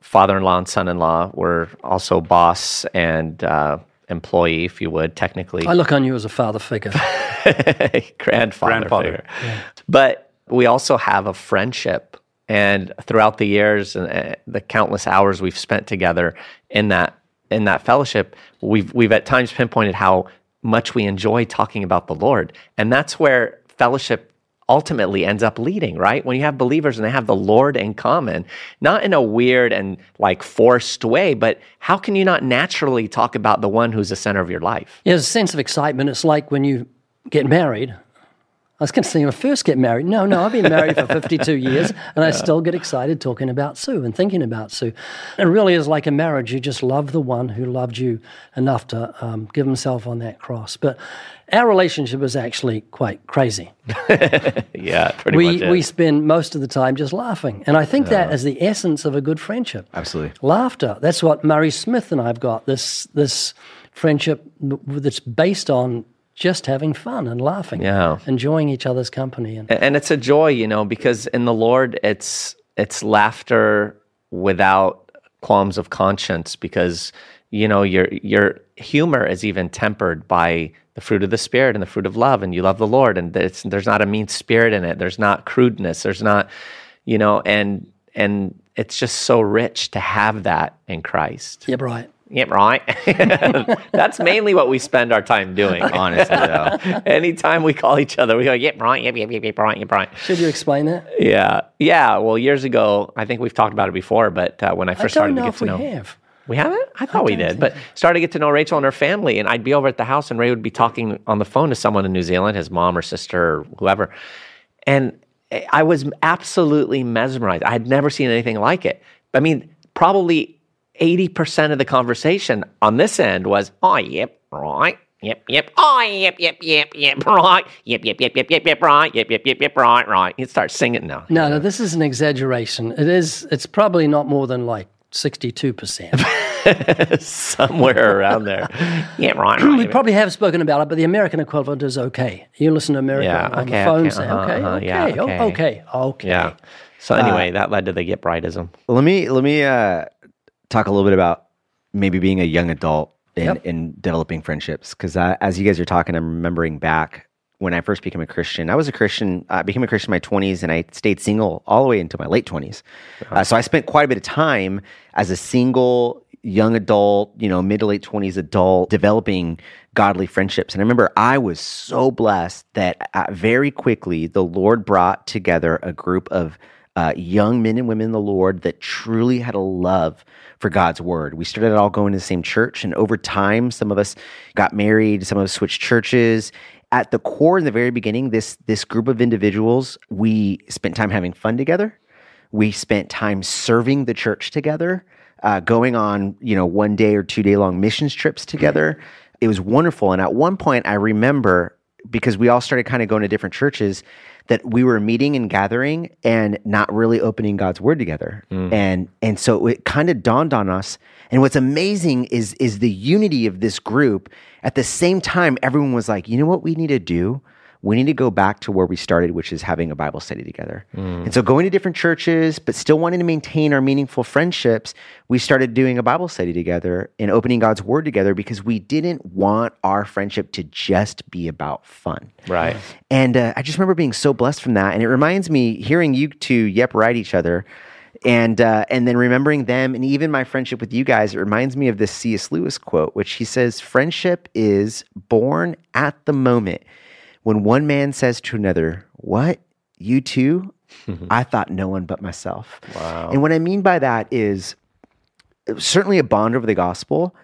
father in law and son in law, we're also boss and uh, employee, if you would, technically. I look on you as a father figure. [LAUGHS] grandfather, Grandfather. figure. But we also have a friendship. And throughout the years and uh, the countless hours we've spent together in that in that fellowship, we've we've at times pinpointed how much we enjoy talking about the Lord, and that's where fellowship ultimately ends up leading. Right when you have believers and they have the Lord in common, not in a weird and like forced way, but how can you not naturally talk about the one who's the center of your life? There's a sense of excitement. It's like when you get married. I was going to say when I first get married. No, no, I've been married for [LAUGHS] 52 years and I still get excited talking about Sue and thinking about Sue. It really is like a marriage. You just love the one who loved you enough to um, give himself on that cross. But our relationship is actually quite crazy. [LAUGHS] Yeah, pretty We, much. we spend most of the time just laughing. And I think that is the essence of a good friendship. Absolutely. Laughter. That's what Murray Smith and I've got this, this friendship that's based on just having fun and laughing, Yeah. enjoying each other's company. And and it's a joy you know because in the lord it's it's laughter without qualms of conscience because you know your your humor is even tempered by the fruit of the spirit and the fruit of love and you love the lord and there's not a mean spirit in it there's not crudeness there's not you know and and it's just so rich to have that in christ yeah, right. Yeah right [LAUGHS] that's mainly what we spend our time doing [LAUGHS] Honestly, though. [LAUGHS] anytime we call each other we go yep right yep yep yep yep right yep right Should you explain that? yeah, yeah. Well, years ago, I think we've talked about it before, but uh, when I I first don't started to get if to we know, have. we haven't. I thought we did, but started to get to know Rachel and her family, and I'd be over at the house, and Ray would be talking on the phone to someone in New Zealand, his mom or sister or whoever, and I was absolutely mesmerized. I had never seen anything like it. I mean, probably eighty percent of the conversation on this end was, "Oh, yep, right." Yep, yep. Oh, yep, yep, yep, yep, right. Yep, yep, yep, yep, yep, yep, right. Yep, yep, yep, yep, right, right. He'd start singing now. No, no, this is an exaggeration. It is, it's probably not more than like 62%. somewhere around there. Yeah, right. we probably have spoken about it, but the American equivalent is okay. You listen to America Yeah, on okay, the phone okay, say, uh-huh, okay, uh-huh, okay, yeah, oh, okay. okay, okay. Yeah. So anyway, that led to the get brightism. let me let me uh talk a little bit about maybe being a young adult and, Yep. and developing friendships. Because as you guys are talking, I'm remembering back when I first became a Christian. I was a Christian. I became a Christian in my 20s, and I stayed single all the way into my late 20s. Uh, so I spent quite a bit of time as a single young adult, you know, mid to late 20s adult, developing godly friendships. And I remember I was so blessed that uh, very quickly the Lord brought together a group of uh, young men and women in the Lord that truly had a love for God's word. We started all going to the same church, and over time, some of us got married, some of us switched churches. At the core, in the very beginning, this this group of individuals, we spent time having fun together. We spent time serving the church together, uh, going on you know one day or two day long missions trips together. It was wonderful. And at one point, I remember because we all started kind of going to different churches that we were meeting and gathering and not really opening God's word together. Mm. And and so it kind of dawned on us. And what's amazing is is the unity of this group. At the same time, everyone was like, you know what we need to do? We need to go back to where we started, which is having a Bible study together. And so going to different churches, but still wanting to maintain our meaningful friendships, we started doing a Bible study together and opening God's word together because we didn't want our friendship to just be about fun. Right. And uh, I just remember being so blessed from that. And it reminds me hearing you two yep write each other, and uh, and then remembering them, and even my friendship with you guys. It reminds me of this C.S. Lewis quote, which he says, "Friendship is born at the moment when one man says to another, "What you too." [LAUGHS] I thought no one but myself. Wow. And what I mean by that is uh, certainly a bond over the gospel,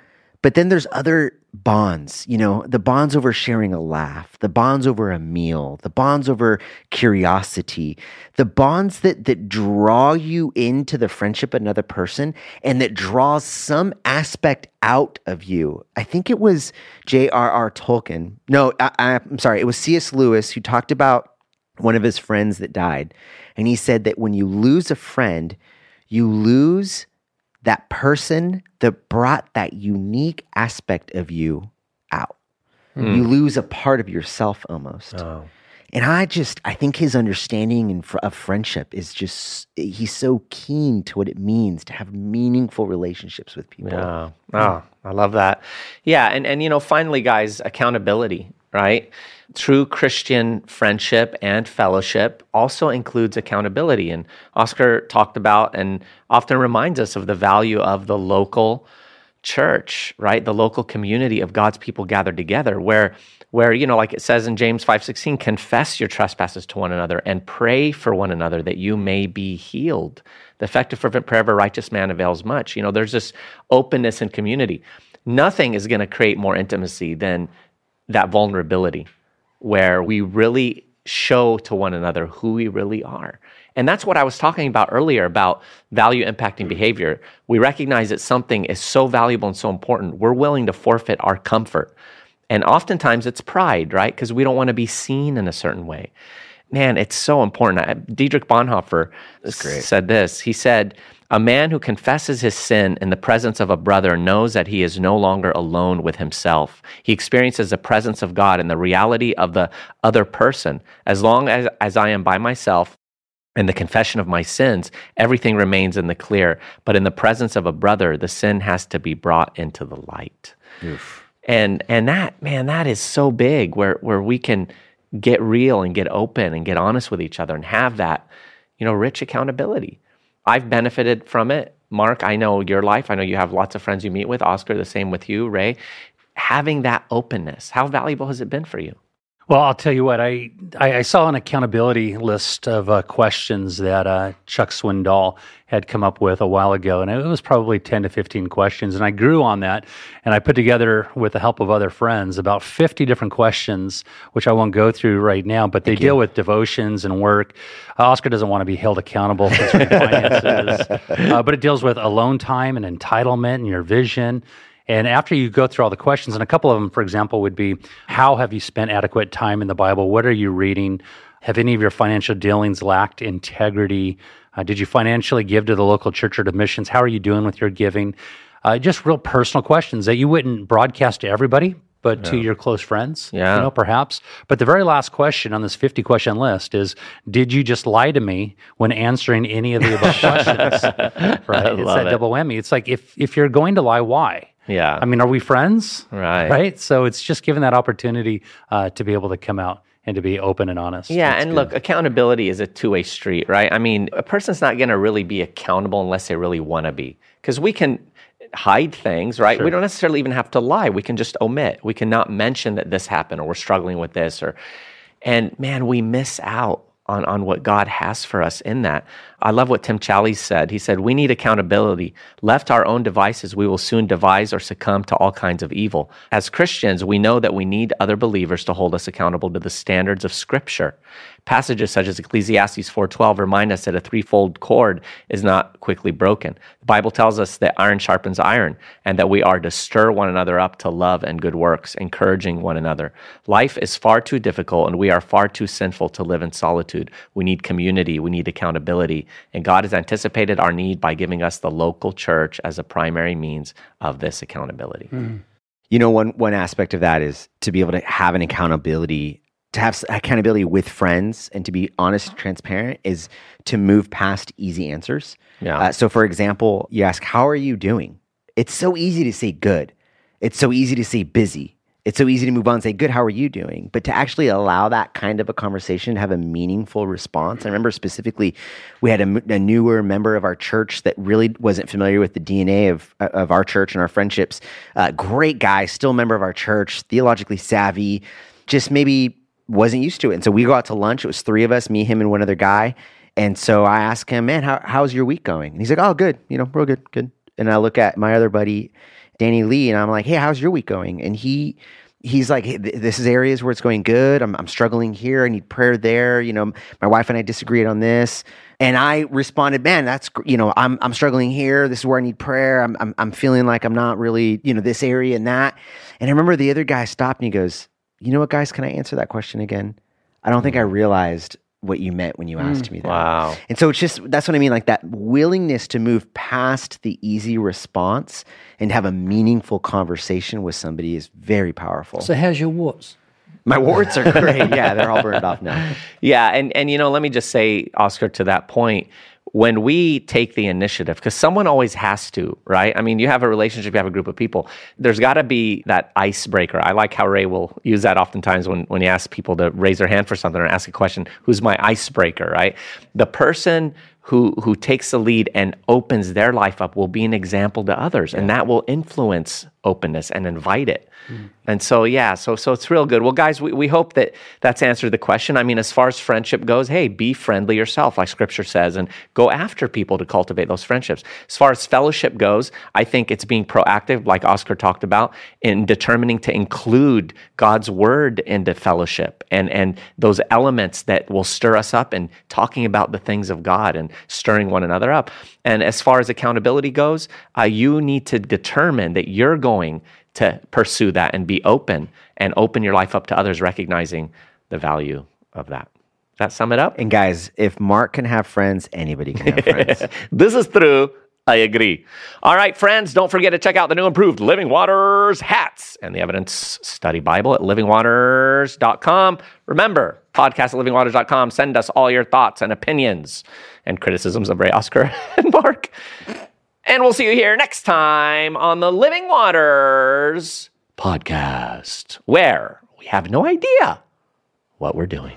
but then there's other bonds, you know, the bonds over sharing a laugh, the bonds over a meal, the bonds over curiosity, the bonds that that draw you into the friendship of another person and that draws some aspect out of you. I think it was J.R.R. Tolkien. No, I, I'm sorry, it was C.S. Lewis who talked about one of his friends that died. And he said that when you lose a friend, you lose that person that brought that unique aspect of you out. Hmm. You lose a part of yourself almost. Oh. And I just, I think his understanding and of friendship is just, he's so keen to what it means to have meaningful relationships with people. Yeah. Oh, I love that. Yeah, and and you know, finally, guys, accountability, right? True Christian friendship and fellowship also includes accountability. And Oscar talked about and often reminds us of the value of the local church, right? The local community of God's people gathered together where where you know like it says in James 5:16 confess your trespasses to one another and pray for one another that you may be healed. The effective fervent prayer of a righteous man avails much. You know, there's this openness and community. Nothing is going to create more intimacy than that vulnerability where we really show to one another who we really are. And that's what I was talking about earlier about value impacting behavior. We recognize that something is so valuable and so important, we're willing to forfeit our comfort. And oftentimes it's pride, right? Because we don't want to be seen in a certain way. Man, it's so important. I- Dietrich Bonhoeffer said this. He said, A man who confesses his sin in the presence of a brother knows that he is no longer alone with himself. He experiences the presence of God and the reality of the other person. As long as, as I am by myself, in the confession of my sins, everything remains in the clear. But in the presence of a brother, the sin has to be brought into the light. And and that man, that is so big where where we can get real and get open and get honest with each other and have that, you know, rich accountability. I've benefited from it. Mark, I know your life. I know you have lots of friends you meet with. Oscar, the same with you, Ray. Having that openness, how valuable has it been for you? Well, I'll tell you what. I I, I saw an accountability list of uh, questions that uh, Chuck Swindoll had come up with a while ago, and it was probably ten to fifteen questions. And I grew on that, and I put together, with the help of other friends, about fifty different questions, which I won't go through right now. But they deal with devotions and work. Uh, Oscar doesn't want to be held accountable for [LAUGHS] finances, uh, but it deals with alone time and entitlement and your vision. And after you go through all the questions, and a couple of them, for example, would be how have you spent adequate time in the Bible? What are you reading? Have any of your financial dealings lacked integrity? Uh, did you financially give to the local church or to missions? How are you doing with your giving? Uh, just real personal questions that you wouldn't broadcast to everybody, but to your close friends. Yeah. You know, perhaps. But the very last question on this 50 question list is Did you just lie to me when answering any of the above [LAUGHS] questions? [LAUGHS] Right. it's love that it. double whammy. It's like if if you're going to lie, why? Yeah. I mean, are we friends? Right. Right. So it's just given that opportunity uh, to be able to come out and to be open and honest. Yeah, That's and good. look, accountability is a two way street, right? I mean, a person's not going to really be accountable unless they really want to be. Because we can hide things, right? We don't necessarily even have to lie. We can just omit. We cannot mention that this happened or we're struggling with this or and man, we miss out on, on what God has for us in that. I love what Tim Challies said. He said, We need accountability. Left our own devices, we will soon devise or succumb to all kinds of evil. As Christians, we know that we need other believers to hold us accountable to the standards of Scripture. Passages such as Ecclesiastes 4:12 remind us that a threefold cord is not quickly broken. The Bible tells us that iron sharpens iron and that we are to stir one another up to love and good works, encouraging one another. Life is far too difficult and we are far too sinful to live in solitude. We need community, we need accountability, and God has anticipated our need by giving us the local church as a primary means of this accountability. Hmm. You know, one one aspect of that is to be able to have an accountability, to have accountability with friends, and to be honest and transparent is to move past easy answers. Yeah. Uh, so, for example, you ask, "How are you doing?" It's so easy to say good. It's so easy to say busy. It's so easy to move on and say, Good, how are you doing? But to actually allow that kind of a conversation to have a meaningful response. I remember specifically, we had a newer member of our church that really wasn't familiar with the DNA of, of our church and our friendships. Uh, great guy, still a member of our church, theologically savvy, just maybe wasn't used to it. And so we go out to lunch. It was three of us, me, him, and one other guy. And so I asked him, Man, how, how's your week going? And he's like, Oh, good. You know, real good, good. And I look at my other buddy, Danny Lee, and I'm like, "Hey, how's your week going?" And he he's like, hey, "This is areas where it's going good. I'm I'm struggling here. I need prayer there. You know, my wife and I disagreed on this." And I responded, "Man, that's you know, I'm I'm struggling here. This is where I need prayer. I'm I'm I'm feeling like I'm not really you know this area and that." And I remember the other guy stopped and he goes, "You know what, guys? Can I answer that question again? I don't think I mm. realized." What you meant when you mm. asked me that. Wow. And so it's just that's what I mean, like that willingness to move past the easy response and have a meaningful conversation with somebody is very powerful. So, how's your warts? My warts are great. [LAUGHS] Yeah, they're all burned off now. Yeah, and and you know, let me just say, Oscar, to that point, when we take the initiative, because someone always has to, right? I mean, you have a relationship, you have a group of people. There's got to be that icebreaker. I like how Ray will use that oftentimes when when he asks people to raise their hand for something or ask a question. Who's my icebreaker, right? The person who who takes the lead and opens their life up will be an example to others, and that will influence openness and invite it. Mm-hmm. And so, yeah, so so it's real good. Well, guys, we, we hope that that's answered the question. I mean, as far as friendship goes, hey, be friendly yourself, like Scripture says, and go after people to cultivate those friendships. As far as fellowship goes, I think it's being proactive, like Oscar talked about, in determining to include God's word into fellowship and and those elements that will stir us up and talking about the things of God and stirring one another up. And as far as accountability goes, uh, you need to determine that you're going to pursue that and be open and open your life up to others, recognizing the value of that. Does that sum it up? And guys, if Mark can have friends, anybody can have [LAUGHS] friends. this is true. I agree. All right, friends, don't forget to check out the new improved Living Waters hats and the evidence study Bible at livingwaters.com. Remember, podcast at livingwaters.com. Send us all your thoughts and opinions and criticisms of Ray Oscar [LAUGHS] and Mark. And we'll see you here next time on the Living Waters podcast, where we have no idea what we're doing.